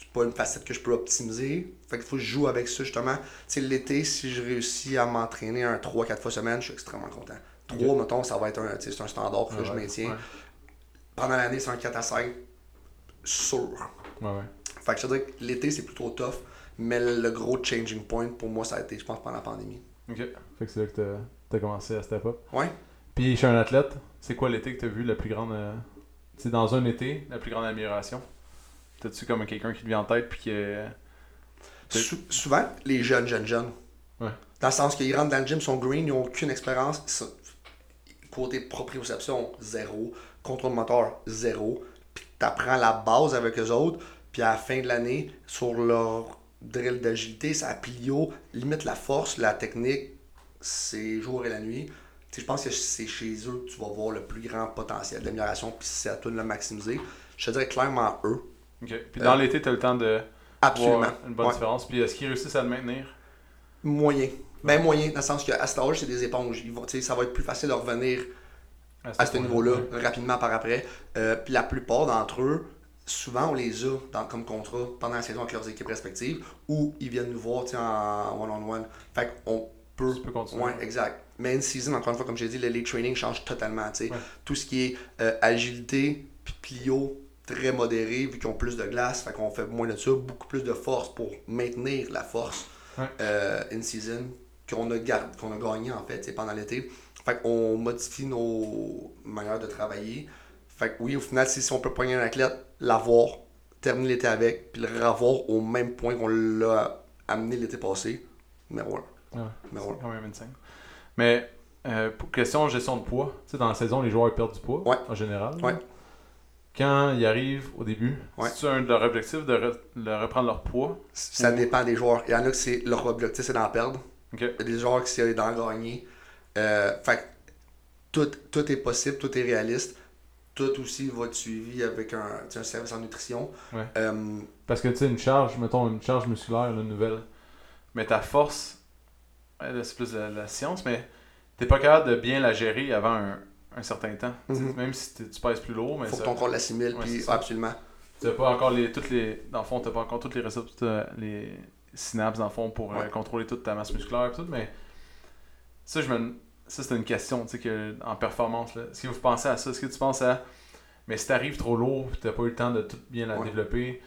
c'est pas une facette que je peux optimiser. Fait qu'il faut que je joue avec ça justement. Tu sais, l'été, si je réussis à m'entraîner un 3-4 fois semaine, je suis extrêmement content. 3, mettons, ça va être un, c'est un standard que je Ouais, maintiens. Ouais. Pendant l'année, c'est un 4 à 5. Sûr. Ouais, ouais. Fait que je te dirais que l'été, c'est plutôt tough. Mais le gros changing point pour moi, ça a été, je pense, pendant la pandémie. Ok. Fait que c'est là que t'as- t'as commencé à step up. Ouais. Puis chez un athlète, c'est quoi l'été que t'as vu la plus grande. euh, Sais, dans un été, la plus grande amélioration T'as-tu comme quelqu'un qui te vient en tête puis que. C'est- Sou- souvent, les jeunes, jeunes, jeunes. Ouais. Dans le sens qu'ils rentrent dans le gym, sont green, ils n'ont aucune expérience. Ils Côté proprioception, zéro. Contrôle moteur, zéro. Puis t'apprends la base avec eux autres. Puis à la fin de l'année, sur leur drill d'agilité, ça plio, limite la force, la technique, c'est jour et la nuit. Tu je pense que c'est chez eux que tu vas voir le plus grand potentiel d'amélioration. Puis c'est à toi de le maximiser. Je te dirais clairement eux. Ok. Puis dans Euh, l'été, t'as le temps de Absolument. voir une bonne Ouais. différence. Puis est-ce qu'ils réussissent à le maintenir? Moyen. Ben moyen, dans le sens qu'à cet âge, c'est des éponges. Ils vont, tu ça va être plus facile de revenir à ce niveau-là rapidement par après. Euh, Puis la plupart d'entre eux, souvent on les a dans, comme contrat pendant la saison avec leurs équipes respectives ou ils viennent nous voir tu en one-on-one. Fait qu'on peut. Tu peux continuer. Ouais, exact. Mais in-season, encore une fois, comme je l'ai dit, les training change totalement. Tout ce qui est euh, agilité, puis plio, très modéré, vu qu'ils ont plus de glace, fait qu'on fait moins de ça, beaucoup plus de force pour maintenir la force in-season euh, qu'on a, qu'on a gagné en fait pendant l'été. Fait qu'on modifie nos manières de travailler. Fait que oui, au final, si, on peut pogner un athlète, l'avoir, terminer l'été avec, puis le revoir au même point qu'on l'a amené l'été passé, numéro Ouais, numéro mais, euh, pour question gestion de poids, tu sais, dans la saison, les joueurs perdent du poids, Ouais. en général. Ouais. Quand ils arrivent au début, Ouais. c'est un de leurs objectifs de, re- de reprendre leur poids. Ça dépend des joueurs. Il y en a que leur objectif, c'est d'en perdre. Il y a des joueurs qui c'est d'en gagner. Euh, fait tout, tout est possible, tout est réaliste. Tout aussi va être suivi avec un, un service en nutrition. Ouais. Euh, Parce que tu sais, une charge, mettons une charge musculaire, là, nouvelle. Mais ta force, c'est plus la, la science, mais t'es pas capable de bien la gérer avant un, un certain temps. Mhm. Même si tu pèses plus lourd, mais faut ça, que ton corps l'assimile, Ouais, puis absolument. t'as pas encore les, toutes les. Dans le fond, t'as pas encore toutes les récepteurs, euh, les synapses dans le fond pour euh, contrôler toute ta masse musculaire et tout, mais ça, je me. Ça, c'est une question, tu sais, que, en performance, là. Est-ce que vous pensez à ça? Est-ce que tu penses à. Mais si t'arrives trop lourd, t'as pas eu le temps de tout bien la Ouais. développer,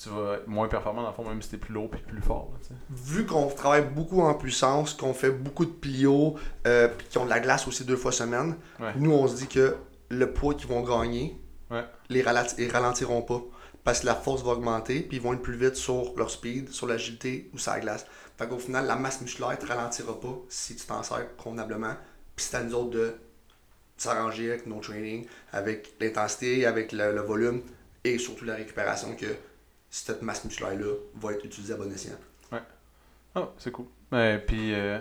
tu vas être moins performant dans le fond, même si t'es plus lourd puis plus fort, là. Vu qu'on travaille beaucoup en puissance, qu'on fait beaucoup de plio, euh, puis qu'ils ont de la glace aussi deux fois semaine, Ouais. nous on se dit que le poids qu'ils vont gagner, Ouais. les, ils ralentiront pas. Parce que la force va augmenter, puis ils vont être plus vite sur leur speed, sur l'agilité ou sur la glace. Fait qu'au final, la masse musculaire ne te ralentira pas si tu t'en sers convenablement. Puis c'est à nous autres de s'arranger avec nos trainings, avec l'intensité, avec le, le volume et surtout la récupération que cette masse musculaire-là va être utilisée à bon escient. Ah, c'est cool. Mais puis, euh,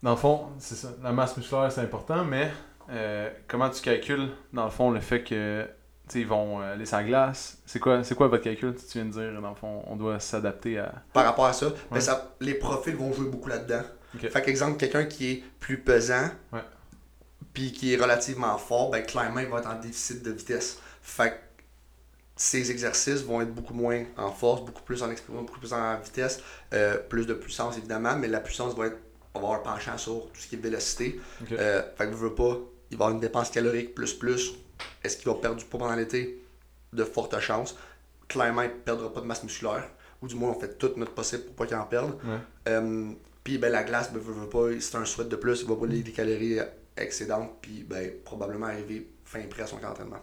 dans le fond, c'est ça. La masse musculaire, c'est important, mais euh, comment tu calcules, dans le fond, le fait que, ils vont euh, aller la glace? C'est quoi, c'est quoi votre calcul? Tu viens de dire, dans le fond, on doit s'adapter à... Par rapport à ça, ben Ouais. ça les profils vont jouer beaucoup là-dedans. Ok. Fait qu'exemple, quelqu'un qui est plus pesant, Ouais. puis qui est relativement fort, ben clairement, il va être en déficit de vitesse. Fait que ces exercices vont être beaucoup moins en force, beaucoup plus en expérience, beaucoup plus en vitesse, euh, plus de puissance évidemment, mais la puissance va être, on va avoir un penchant sur tout ce qui est vélocité. Ok. Euh, fait que je veux pas, il va avoir une dépense calorique plus plus. Est-ce qu'il va perdre du poids pendant l'été? De fortes chances. Clairement, il ne perdra pas de masse musculaire, ou du moins on fait tout notre possible pour pas qu'il en perde. Ouais. Euh, Puis ben, la glace, ben, veut, veut pas, c'est un sweat de plus, il va brûler des calories excédentes, puis ben, probablement arriver fin prêt à son camp d'entraînement.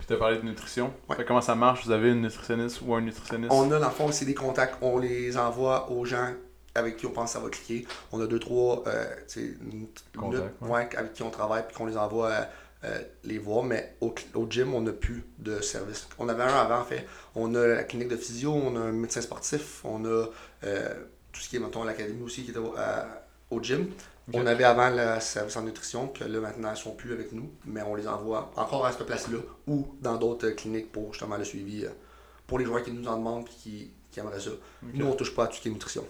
Puis tu as parlé de nutrition. Ouais. Fait comment ça marche? Vous avez une nutritionniste ou un nutritionniste? On a dans le fond aussi des contacts, on les envoie aux gens avec qui on pense que ça va cliquer. On a deux, trois euh, ouais. avec qui on travaille puis qu'on les envoie euh, euh, les voir, mais au, au gym, on n'a plus de service. On avait un avant, en fait. On a la clinique de physio, on a un médecin sportif, on a euh, tout ce qui est, mettons, l'académie aussi qui au, à- au gym. Ok. On avait avant le service en nutrition, que là maintenant ils sont plus avec nous, mais on les envoie encore à cette place-là ou dans d'autres cliniques pour justement le suivi euh, pour les joueurs qui nous en demandent et qui, qui aimeraient ça. Ok. Nous on touche pas à tout ce qui est nutrition.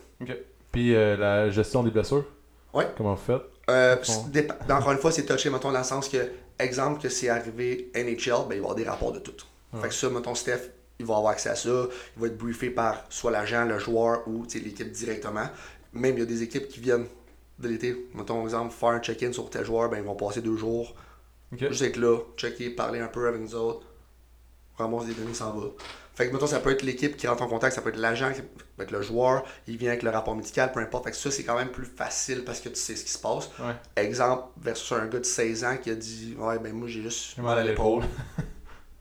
Puis euh, la gestion des blessures? Ouais. Comment vous faites? Euh, ben, encore une fois, c'est touché, mettons, dans le sens que, exemple, que c'est arrivé NHL, ben, il va y avoir des rapports de tout. Ouais. Fait que ça, mettons, Steph, il va avoir accès à ça. Il va être briefé par soit l'agent, le joueur ou l'équipe directement. Même, il y a des équipes qui viennent de l'été. Mettons, exemple, faire un check-in sur tel joueur, ben, ils vont passer deux jours. Juste être là, checker, parler un peu avec nous autres, ramasse des données, s'en va. Fait que, mettons, ça peut être l'équipe qui rentre en contact, ça peut être l'agent, ça peut être le joueur, il vient avec le rapport médical, peu importe. Fait que ça, c'est quand même plus facile parce que tu sais ce qui se passe. Ouais. Exemple, versus un gars de 16 ans qui a dit Ouais, ben moi j'ai juste mal à l'épaule. [laughs]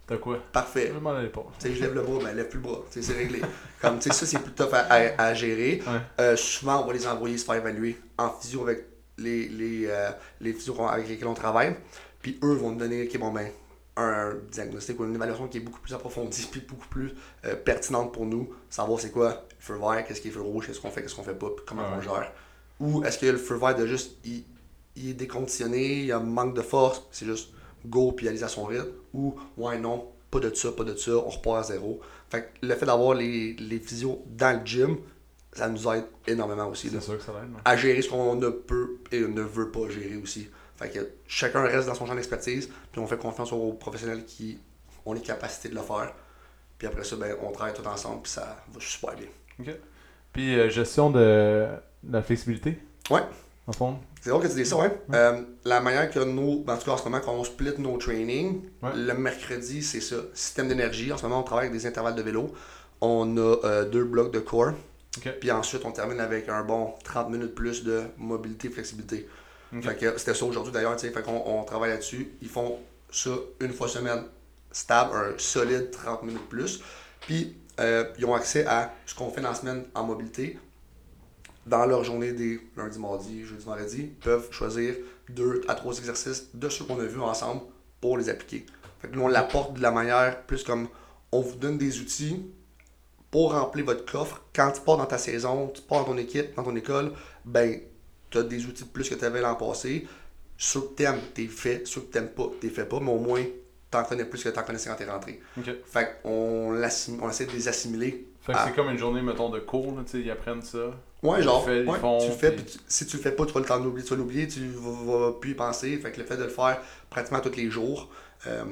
T'as quoi? Parfait. J'ai mal à l'épaule. Tu sais, je lève le bras, ben lève plus le bras. Tu sais, c'est réglé. Comme, tu sais, ça, c'est plus tough à, à- à gérer. Ouais. Euh, souvent, on va les envoyer se faire évaluer en physio avec les, les, euh, les physios avec lesquels on travaille. Puis eux vont nous donner, ok, bon, ben, un diagnostic ou une évaluation qui est beaucoup plus approfondie [laughs] puis beaucoup plus euh, pertinente pour nous. Savoir c'est quoi le feu vert, qu'est-ce qui est feu rouge, qu'est-ce qu'on fait, qu'est-ce qu'on fait pas, puis comment Ouais, on gère. Ou est-ce que le feu vert de juste, il, il est déconditionné, il y a un manque de force, c'est juste go puis aller à son rythme. Ou ouais, non, pas de ça, pas de ça, on repart à zéro. Fait que le fait d'avoir les, les physios dans le gym, ça nous aide énormément aussi. C'est sûr que ça l'aide. ouais. à gérer ce qu'on ne peut et ne veut pas gérer aussi. Fait que chacun reste dans son champ d'expertise, puis on fait confiance aux professionnels qui ont les capacités de le faire. Puis après ça, ben, on travaille tout ensemble, puis ça va super bien. Puis euh, gestion de de la flexibilité? Ouais. En fond C'est drôle que tu dis ça, ouais. Euh, la manière que nous, en tout cas en ce moment, quand on split nos trainings, Ouais. le mercredi, c'est ça. Système d'énergie. En ce moment, on travaille avec des intervalles de vélo. On a euh, deux blocs de core. Puis ensuite, on termine avec un bon 30 minutes plus de mobilité, flexibilité. Ok. Fait que c'était ça aujourd'hui d'ailleurs, tu sais. Fait qu'on on travaille là-dessus. Ils font ça une fois semaine, stable, un solide 30 minutes plus. Puis euh, ils ont accès à ce qu'on fait dans la semaine en mobilité. Dans leur journée des lundi, mardi, jeudi, vendredi, peuvent choisir deux à trois exercices de ceux qu'on a vus ensemble pour les appliquer. Fait que nous, on l'apporte de la manière plus comme on vous donne des outils pour remplir votre coffre. Quand tu pars dans ta saison, tu pars dans ton équipe, dans ton école, ben, tu as des outils de plus que tu avais l'an passé. Ceux que t'aimes, t'es fait. Ceux que t'aimes pas, t'es fait pas. Mais au moins, t'en connais plus que t'en connaissais quand t'es rentré. Fait qu'on on essaie de les assimiler. Fait que c'est comme une journée, mettons, de cours, là, tu sais, ils apprennent ça. Ouais, genre, le fait- ils ouais, font, tu le fais, puis- puis tu- si tu le fais pas, tu vas le temps d'oublier, tu vas l'oublier, tu vas, vas plus y penser. Fait que le fait de le faire pratiquement tous les jours. euh,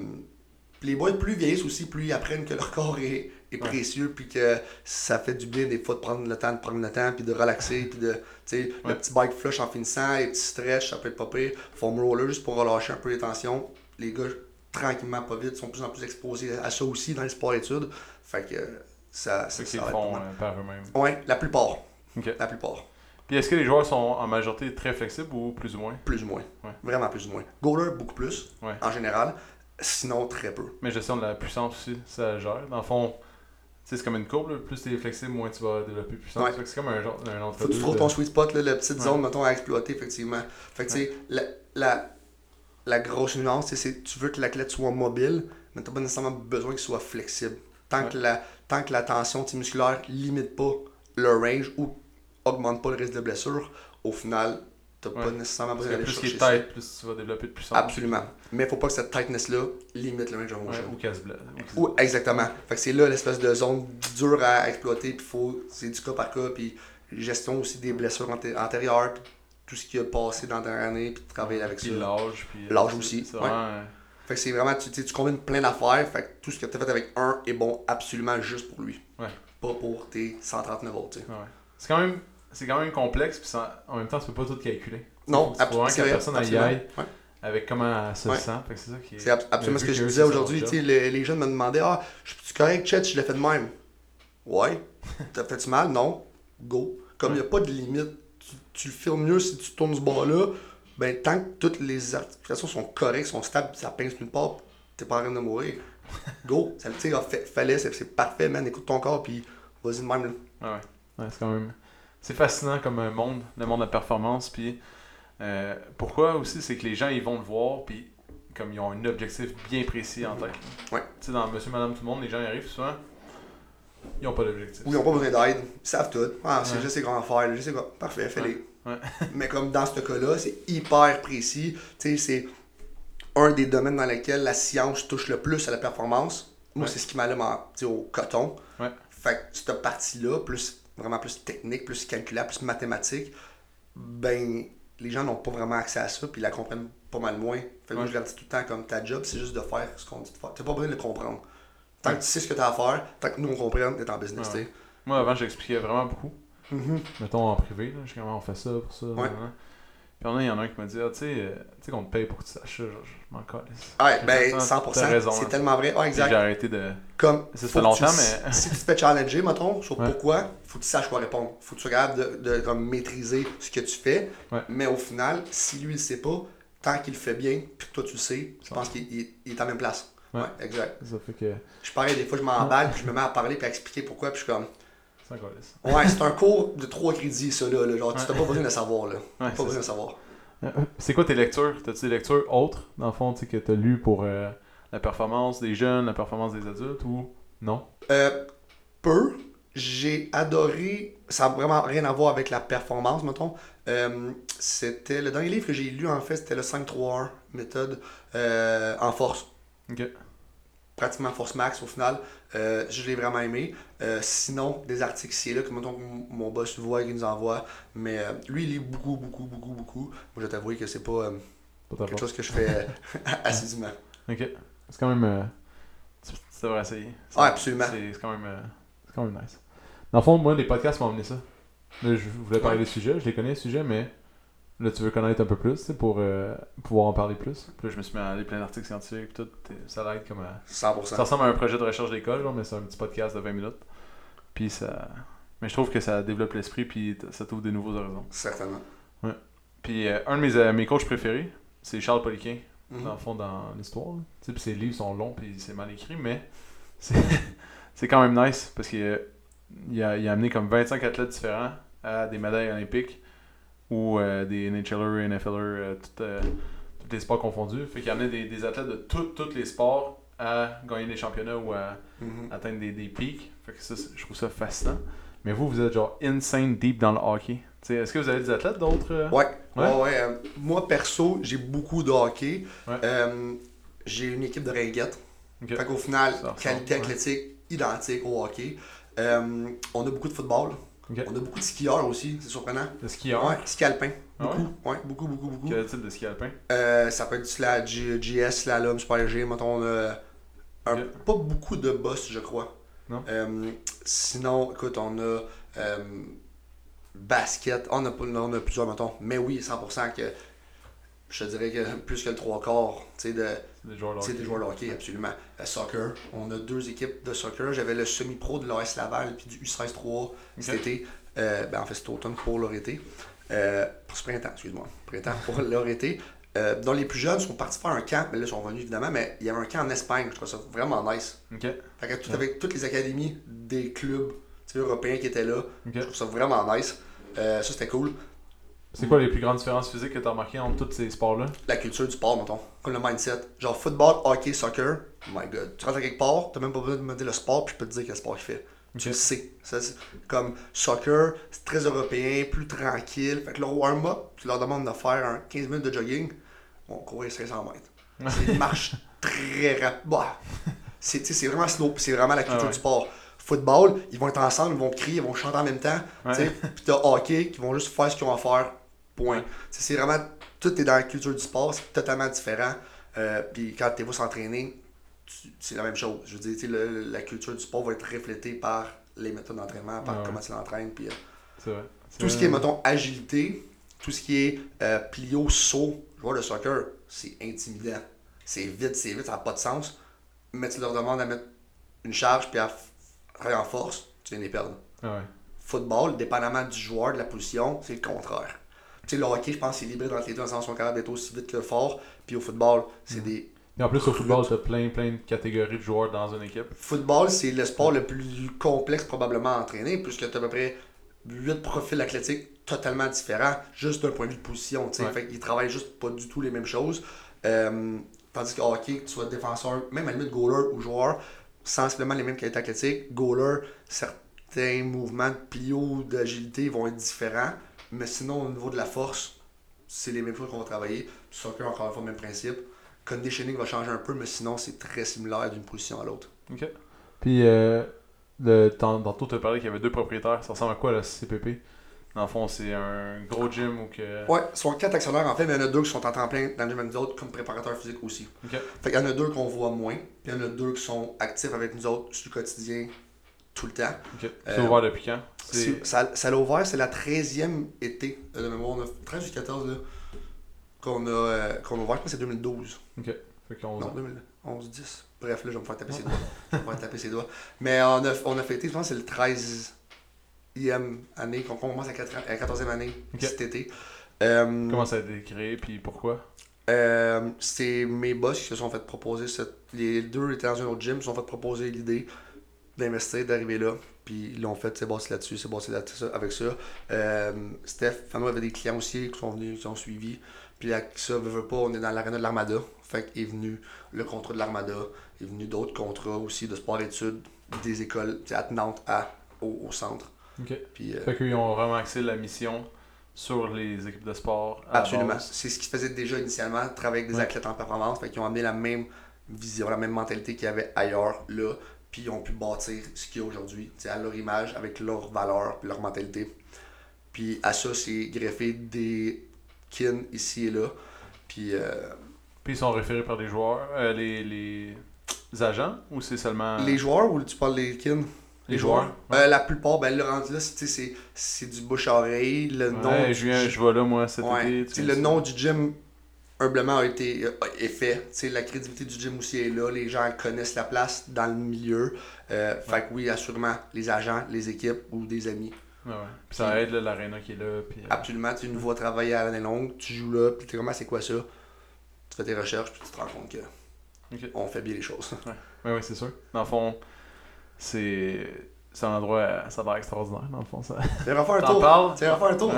les boys, plus vieillissent aussi, plus ils apprennent que leur [laughs] corps est, est Ouais. précieux, puis que ça fait du bien des fois de prendre le temps de prendre le temps, puis de relaxer, puis de, tu sais, Ouais. le petit bike flush en finissant, les petits stretch, ça peut être pas pire. Foam roller juste pour relâcher un peu les tensions. Les gars, tranquillement, pas vite, sont de plus en plus exposés à ça aussi dans les sports-études. Fait que ça, ça, Fait qu'ils ça être font euh, par eux-mêmes. Ouais, la plupart. La plupart. Puis est-ce que les joueurs sont en majorité très flexibles ou plus ou moins? Plus ou moins. Ouais. Vraiment plus ou moins. Goaler, beaucoup plus, Ouais. en général. Sinon, très peu. Mais gestion de la puissance aussi, ça gère. Dans le fond, tu c'est comme une courbe, là. plus tu es flexible, moins tu vas développer de puissance. Ouais. Que c'est comme un genre un Faut que tu trouves ton sweet spot, là, la petite zone, mettons, à exploiter, effectivement. Fait que, tu sais, la, la, la grosse nuance, c'est- c'est tu veux que l'athlète soit mobile, mais t'as pas nécessairement besoin qu'il soit flexible. Tant, que, la, tant que la tension tu musculaire limite pas le range ou augmente pas le risque de blessure, au final, t'as pas nécessairement besoin d'aller plus chercher ça. tête, plus tu vas développer de puissance. Absolument. Mais faut pas que cette tightness-là limite le range of Ouais, motion. ou qu'elle se blesse. ou exactement. Fait que c'est là l'espèce de zone dure à exploiter, puis faut, c'est du cas par cas, puis gestion aussi des blessures anté- antérieures, puis tout ce qui a passé dans la dernière année, puis de travailler avec Puis ça. l'âge. Puis, euh, L'âge aussi, C'est ouais. vraiment. euh, Fait que c'est vraiment, tu, tu combines plein d'affaires, fait que tout ce que tu as fait avec un est bon absolument juste pour lui. Ouais. Pas pour tes 139 autres, tu sais. ouais. C'est quand même. C'est quand même complexe, puis ça- en même temps, tu peux pas tout calculer. Non, c'est vraiment ab- que la personne absolument. aille Ouais. avec comment elle se Ouais. sent. Fait c'est ça qui est. C'est ab- absolument ce que je disais aujourd'hui. Les, les jeunes me demandaient Ah, je suis correct, Chet, je l'ai fait de même. Ouais. [laughs] T'as fait-tu mal? Non. Go. Comme il n'y a pas de limite, tu, tu le filmes mieux si tu tournes ce bord-là. Ben, tant que toutes les articulations sont correctes, sont stables, ça pince nulle part, t'es pas en train de mourir. [laughs] Go, ça le tire, fait, fallait, c'est c'est parfait, man. Écoute ton corps, puis vas-y de même. là. Ouais. Ouais, c'est quand même. C'est fascinant comme un monde, le monde de la performance. Puis euh, pourquoi aussi, c'est que les gens ils vont le voir, puis comme ils ont un objectif bien précis en tête. Ouais. Tu sais, dans Monsieur, Madame, tout le monde, les gens y arrivent souvent, ils ont pas d'objectif. Ou ils n'ont pas besoin d'aide, ils savent tout. Ah, c'est Ouais. sais comment faire, je sais quoi. Parfait, fais-les. Ouais. [laughs] Mais comme dans ce cas-là, c'est hyper précis. Tu sais, c'est un des domaines dans lesquels la science touche le plus à la performance. Moi, c'est ce qui sais, au coton. Fait que cette partie-là, plus vraiment plus technique, plus calculable, plus mathématique, ben les gens n'ont pas vraiment accès à ça, puis ils la comprennent pas mal moins. Fait que moi, je leur dis tout le temps comme ta job, c'est juste de faire ce qu'on dit de faire. T'as pas besoin de le comprendre. Tant que tu sais ce que t'as à faire, tant que nous on comprenne, t'es en business, Ouais. Moi, avant, j'expliquais vraiment beaucoup. Mhm. Mettons en privé, là, je comment on fait ça pour ça. Ouais. nan. Puis il y en a un qui m'a dit, ah, tu sais, euh, qu'on te paye pour que tu saches ça, je m'en calisse. Ouais, J'ai ben fait ça, 100%, t'as raison, c'est tellement vrai. Ouais, Puis J'ai exact. arrêté de. Comme, Ça fait longtemps, tu- mais- si tu te fais challenger, mettons, sur Ouais. pourquoi, faut que tu saches quoi répondre. Faut que tu sois capable de, de comme, maîtriser ce que tu fais. Ouais. Mais au final, si lui, il sait pas, tant qu'il le fait bien, puis que toi, tu le sais, je pense qu'il il- il est à la même place. Ouais. Ouais, exact. Ça fait que. Je pareil, des fois, je m'emballe, puis je me mets à parler, puis à expliquer pourquoi, puis je suis comme. Ouais, c'est un cours de trois crédits, ça, là. là. Genre, tu Ouais. t'as pas besoin de le savoir, là. Ouais, Pas c'est besoin de savoir. Euh, C'est quoi tes lectures? T'as-tu des lectures autres, dans le fond, tu sais, que t'as lu pour euh, la performance des jeunes, la performance des adultes ou non? Euh, peu. J'ai adoré. Ça n'a vraiment rien à voir avec la performance, mettons. Euh, c'était le dernier livre que j'ai lu en fait, c'était le 5-3-1 méthode euh, en force. Ok. Pratiquement force max au final. Euh, je l'ai vraiment aimé. Euh, sinon, des articles ici et là que mon boss voit, qu'il nous envoie. Mais euh, lui, il lit beaucoup, beaucoup, beaucoup, beaucoup. Moi, je vais t'avouer que c'est pas Pas quelque chose que je fais [laughs] assidûment. Ok. C'est quand même. tu, tu devrais essayer. C'est- Ouais, absolument. C'est quand même. euh, c'est quand même nice. Dans le fond, moi, les podcasts m'ont amené ça. Là, je voulais parler Ouais. des sujets, je les connais, les sujets, mais là, tu veux connaître un peu plus, tu sais, pour euh, pouvoir en parler plus? Puis là, je me suis mis à aller plein d'articles scientifiques, tout. Ça l'aide comme à. 100%. Ça ressemble à un projet de recherche d'école, genre, mais c'est un petit podcast de 20 minutes. Puis ça. Mais je trouve que ça développe l'esprit, puis ça t'ouvre des nouveaux horizons. Certainement. Puis euh, un de mes, euh, mes coachs préférés, c'est Charles Poliquin, Mhm. dans le fond, dans l'histoire. Tu sais, ses livres sont longs, puis c'est mal écrit, mais [laughs] c'est c'est quand même nice, parce qu'il a, il a, il a amené comme 25 athlètes différents à des médailles olympiques, ou euh, des NHLers, NFLers, euh, tout, euh, tous les sports confondus. Fait qu'il a amené des, des athlètes de tous les sports à gagner des championnats ou à Mhm. atteindre des, des pics. Fait que ça, je trouve ça fascinant. Mais vous, vous êtes genre insane deep dans le hockey. Est-ce que vous avez des athlètes d'autres euh? Ouais, Ouais? ouais, ouais. moi, perso, j'ai beaucoup de hockey. J'ai une équipe de ringuettes. Ok. Fait qu'au final, qualité athlétique identique au hockey. On a beaucoup de football. On a beaucoup de skieurs aussi, c'est surprenant. Le skieur Ouais, ski alpin. Ah Beaucoup. ouais? beaucoup, beaucoup, beaucoup. Quel type de ski alpin? Euh, ça peut être du sla- G- GS, slalom, super G. Mettons, on a un- pas beaucoup de boss, je crois. Non? Euh, sinon, écoute, on a euh, basket. On a, pas- on a plusieurs, mettons. Mais oui, 100% que je te dirais que plus que le trois quarts, tu sais, de, C'est des joueurs de c'est hockey. des joueurs de hockey, absolument. Euh, soccer, on a deux équipes de soccer. J'avais le semi-pro de l'AS Laval puis du U16-3 cet Ok. été. Euh, ben, en fait, cet automne pour leur été. Pour ce printemps, excuse-moi. Printemps pour [laughs] leur été. Dont les plus jeunes sont partis faire un camp, mais là, ils sont revenus évidemment, mais il y avait un camp en Espagne, je trouve ça vraiment nice. Ok. Fait que tout avec toutes les académies des clubs européens qui étaient là, je trouve ça vraiment nice. Euh, ça, c'était cool. C'est quoi les plus grandes différences physiques que tu as remarquées entre tous ces sports-là? La culture du sport, mettons. Comme le mindset. Genre football, hockey, soccer. Oh my god. Tu rentres à quelque part, t'as même pas besoin de me dire le sport, puis je peux te dire quel sport il fait. Tu Ok. le sais. Ça, c'est- comme soccer, c'est très européen, plus tranquille. Fait que le warm-up, tu leur demandes de faire un 15 minutes de jogging, vont courir 500 mètres. [laughs] C'est une marche très rapide. Bah, c'est tu vraiment slow, c'est vraiment la culture Ah ouais. du sport. Football, ils vont être ensemble, ils vont crier, ils vont chanter en même temps. Ouais. tu. Puis t'as hockey qui vont juste faire ce qu'ils ont à faire. Point. C'est vraiment. Tout est dans la culture du sport, c'est totalement différent. Euh, puis quand tu vas s'entraîner, c'est la même chose. Je veux dire, tu sais, le- la culture du sport va être reflétée par les méthodes d'entraînement, par Ouais. comment tu l'entraînes. Puis, euh, vrai. tout ce qui est, mettons, agilité, tout ce qui est euh, plio, saut, joueur de soccer, c'est intimidant. C'est vite, c'est vite, ça n'a pas de sens. Mais tu leur demandes à mettre une charge puis à travailler en force, tu viens les perdre. Ah ouais. Football, dépendamment du joueur, de la position, c'est le contraire. Tu sais, le hockey, je pense que c'est libre dans les deux, le ils sont capables d'être aussi vite que fort. Puis au football, c'est Mm. des. Et en plus, au football, t'as plein, plein de catégories de joueurs dans une équipe. Football, c'est le sport le plus complexe probablement à entraîner, puisque tu as à peu près 8 profils athlétiques totalement différents, juste d'un point de vue de position. tu sais. Ouais. Fait qu'ils travaillent juste pas du tout les mêmes choses. Euh, tandis qu'au hockey, que tu sois défenseur, même à la limite goaler ou joueur, sensiblement les mêmes qualités athlétiques. Goaler, certains mouvements de plio, d'agilité vont être différents, mais sinon au niveau de la force, c'est les mêmes choses qu'on va travailler. Soccer, encore une fois, même principe. Conditioning va changer un peu, mais sinon c'est très similaire d'une position à l'autre. Ok. Puis, euh, le, tant- tantôt, tu as parlé qu'il y avait deux propriétaires. Ça ressemble à quoi, le CPP Dans le fond, c'est un gros gym ou que. Ouais, ils sont quatre actionnaires en fait, mais il y en a deux qui sont en temps plein dans le gym avec nous autres comme préparateurs physiques aussi. Ok. Fait qu'il y en a deux qu'on voit moins, puis il y en a deux qui sont actifs avec nous autres sur le quotidien tout le temps. Ok. C'est Euh, ouvert depuis quand? Ça, ça l'a ouvert, c'est la 13e été de mémoire. On a 13 ou 14 là, qu'on a, euh, qu'on a ouvert, je pense que c'est 2012. Fait qu'on Non, 2011, 10. Bref, là, je vais me faire taper ses doigts. Je vais me faire taper ses doigts. Mais on a, on a fêté, je pense que c'est le 13e année, qu'on commence à la 14e année Ok. cet été. Euh, Comment ça a été créé, puis pourquoi? C'est mes boss qui se sont fait proposer cette... les deux étaient dans un autre gym se sont fait proposer l'idée d'investir d'arriver là puis ils l'ont fait c'est bossé là-dessus c'est bossé là-dessus avec ça euh, Steph Fano avait des clients aussi qui sont venus qui ont suivi puis avec ça veut, veut pas on est dans l'arena de l'Armada fait qu'est venu le contrat de l'Armada est venu d'autres contrats aussi de sport études des écoles sais, à au, au centre Ok. puis euh, Fait qu'ils ont vraiment axé la mission sur les équipes de sport. Absolument. C'est ce qu'ils faisaient déjà initialement, travailler avec des Ouais. athlètes en performance. Fait qu'ils ont amené la même vision, la même mentalité qu'il y avait ailleurs, là. Puis ils ont pu bâtir ce qu'il y a aujourd'hui, à leur image, avec leurs valeurs, puis leur mentalité. Puis à ça, c'est greffé des kin ici et là. Puis euh, Puis ils sont référés par les joueurs, euh, les, les agents, ou c'est seulement. les joueurs, ou tu parles des kin Les joueurs. Euh, La plupart, ben, le rendu là, c'est- du bouche à oreille. Le nom. Je viens, je vais là, moi, cet Ouais. été. Sais, le nom du gym, humblement, a été euh, est fait. La crédibilité du gym aussi est là. Les gens connaissent la place dans le milieu. Euh, Fait que oui, assurément, les agents, les équipes ou des amis. Ouais, ouais. Puis ça aide l'aréna qui est là. Puis, euh, Absolument, tu nous vois travailler à l'année longue, tu joues là, puis tu comment c'est quoi ça? Tu fais tes recherches, puis tu te rends compte que on fait bien les choses. Ouais, ouais, c'est sûr. Dans le fond, c'est. C'est un endroit. Ça a l'air extraordinaire, dans le fond. Ça... Tu vas faire un T'en tour. parles? Tu vas faire un tour.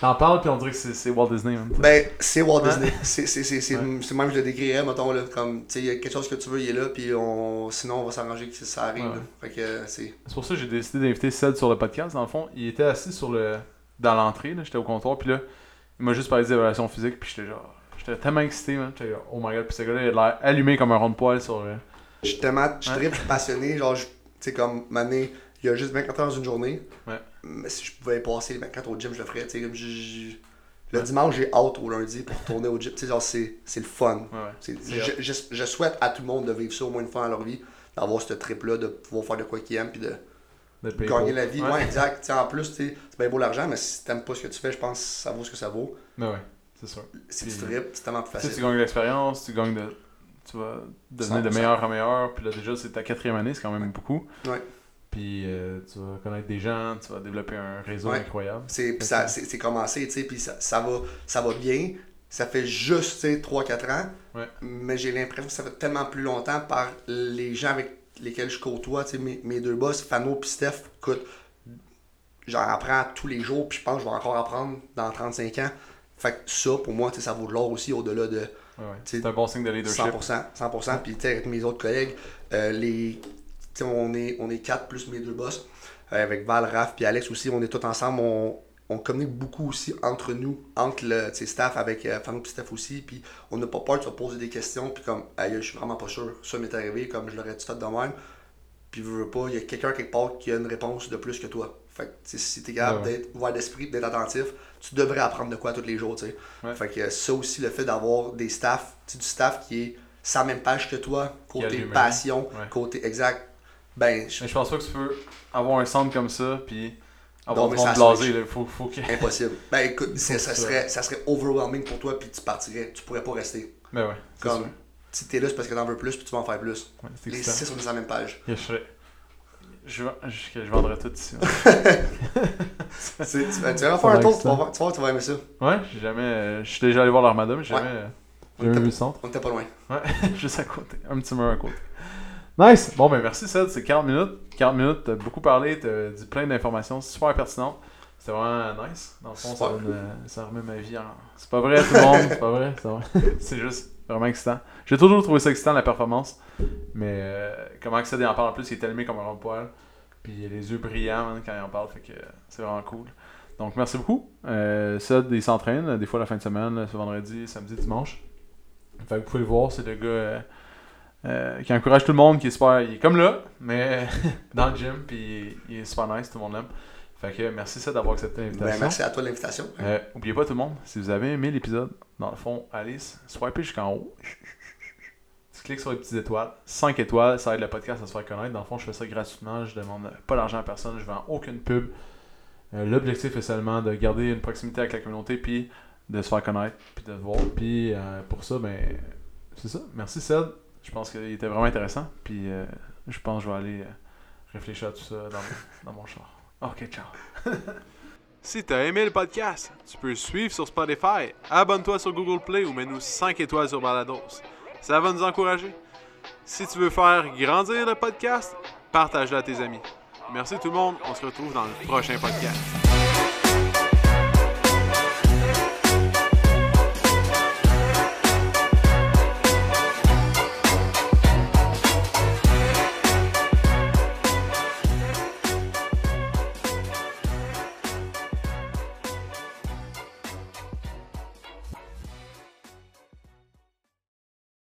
T'en parles, puis on dirait que c'est Walt Disney, même. Ben, c'est Walt. Disney. C'est Ouais. même que je le décrirais, mettons, là, comme, tu sais, il y a quelque chose que tu veux, il est là, puis on, sinon on va s'arranger que ça arrive. Ouais. là. Fait que c'est... C'est pour ça que j'ai décidé d'inviter Ced sur le podcast. Dans le fond, il était assis sur le dans l'entrée, là, j'étais au comptoir, puis là, il m'a juste parlé d'évaluation physique, puis j'étais genre, j'étais tellement excité, man. J'étais oh my god, puis ce gars-là, il a l'air allumé comme un rond de poil sur. euh, Je suis tellement, je suis passionné, genre, tu sais, comme, mané, il y a juste 24 heures dans une journée. Ouais. Mais si je pouvais passer les 24 au gym, je le ferais, tu sais, comme, je- Le dimanche, j'ai hâte au lundi pour retourner au gym. Tu sais, genre, c'est c'est le fun. Ouais, ouais. C'est- C'est je, je, je souhaite à tout le monde de vivre ça au moins une fois dans leur vie, d'avoir ce trip-là, de pouvoir faire de quoi qu'ils aiment, puis de gagner pour. la vie. Ouais. Ouais, exact. En plus, c'est bien beau l'argent, mais si t'aimes pas ce que tu fais, je pense que ça vaut ce que ça vaut. Mais ouais, c'est sûr. Si Puis- tu tripes, c'est tellement plus sais, tu facile. gagnes de l'expérience, tu gagnes de. Tu vas devenir de 100%. meilleur en meilleur, puis là, déjà, c'est ta quatrième année, c'est quand même beaucoup. Ouais. Puis euh, tu vas connaître des gens, tu vas développer un réseau Ouais. incroyable. C'est puis ça- c'est c'est commencé, tu sais, puis ça, ça, va, ça va bien. Ça fait juste, tu sais, 3-4 ans. Ouais. Mais j'ai l'impression que ça fait tellement plus longtemps par les gens avec lesquels je côtoie, tu sais, mes, mes deux boss, Fano puis Steph, écoute, j'en apprends tous les jours, puis je pense que je vais encore apprendre dans 35 ans. Fait que ça, pour moi, tu sais, ça vaut de l'or aussi au-delà de Ouais, C'est un bon signe de leadership. 100%. 100%. Puis, tu sais, avec mes autres collègues, euh, les, on est, on est quatre plus mes deux boss. Euh, avec Val, Raph, puis Alex aussi, on est tous ensemble. On, on communique beaucoup aussi entre nous, entre le staff, avec euh, Fano puis Steph aussi. Puis, on n'a pas peur de se poser des questions. Puis, comme, aïe, je suis vraiment pas sûr. Ça m'est arrivé, comme je l'aurais dit fait de même? Puis, veux, veux pas, il y a quelqu'un quelque part qui a une réponse de plus que toi. Fait que, si t'es capable Ouais, d'être ouvert d'esprit, d'être attentif, tu devrais apprendre de quoi tous les jours, tu. Ouais. Fait que ça aussi, le fait d'avoir des staffs, du staff qui est la même page que toi, côté passion, Ouais. côté exact, ben, je- Mais je pense pas que tu peux avoir un centre comme ça, puis avoir Non, du monde blasé. là. Faut, faut que. impossible. Ben écoute, ça, serait, ça serait overwhelming pour toi, puis tu partirais, tu pourrais pas rester. Mais ouais, Comme, sûr. si t'es là, c'est parce que t'en veux plus, puis tu vas en faire plus. Ouais, Les six, on est sur la même page. Je serais, Je, je, je vendrais tout ici. [laughs] Tu, vas- tu vas faire un tour, tu vas, voir, tu vas tu vas aimer ça. Ouais, j'ai jamais. euh, Je suis déjà allé voir l'Armada, mais j'ai Ouais. jamais, euh, On jamais était- vu le centre. On était pas loin. Ouais, [laughs] juste à côté. Un petit mur à côté. Nice! Bon, ben merci, Seth. C'est 40 minutes. 40 minutes, t'as beaucoup parlé, t'as dit plein d'informations super pertinentes. C'était vraiment nice. Dans le fond, ça, euh, ça remet ma vie en. C'est pas vrai, tout le monde. C'est pas vrai. C'est vrai. [laughs] C'est juste vraiment excitant. J'ai toujours trouvé ça excitant, la performance. Mais euh, comment Accéder en parle en plus, il est allumé comme un rond-poil. Puis il a les yeux brillants hein, quand il en parle, fait que c'est vraiment cool. Donc merci beaucoup. Euh, il s'entraîne, euh, des fois la fin de semaine, ce vendredi, samedi, dimanche. Fait que vous pouvez le voir, c'est le gars euh, euh, qui encourage tout le monde, qui est super. Il est comme là, mais [laughs] dans le gym, puis il est super nice, tout le monde l'aime. Fait que merci Seth d'avoir accepté l'invitation. Ben, merci à toi de l'invitation. Euh, oubliez pas tout le monde, si vous avez aimé l'épisode, dans le fond, allez, swipez jusqu'en haut. Tu cliques sur les petites étoiles. 5 étoiles, ça aide le podcast à se faire connaître. Dans le fond, je fais ça gratuitement. Je demande pas d'argent à personne. Je vends aucune pub. Euh, L'objectif est seulement de garder une proximité avec la communauté, puis de se faire connaître, puis de voir. Puis euh, pour ça, ben, c'est ça. Merci Ced. Je pense qu'il était vraiment intéressant. Puis euh, je pense que je vais aller euh, réfléchir à tout ça dans, mon- [laughs] dans mon char. Ok, ciao. [laughs] Si t'as aimé le podcast, tu peux suivre sur Spotify, abonne-toi sur Google Play ou mets-nous 5 étoiles sur Balados. Ça va nous encourager. Si tu veux faire grandir le podcast, partage-le à tes amis. Merci tout le monde, on se retrouve dans le prochain podcast.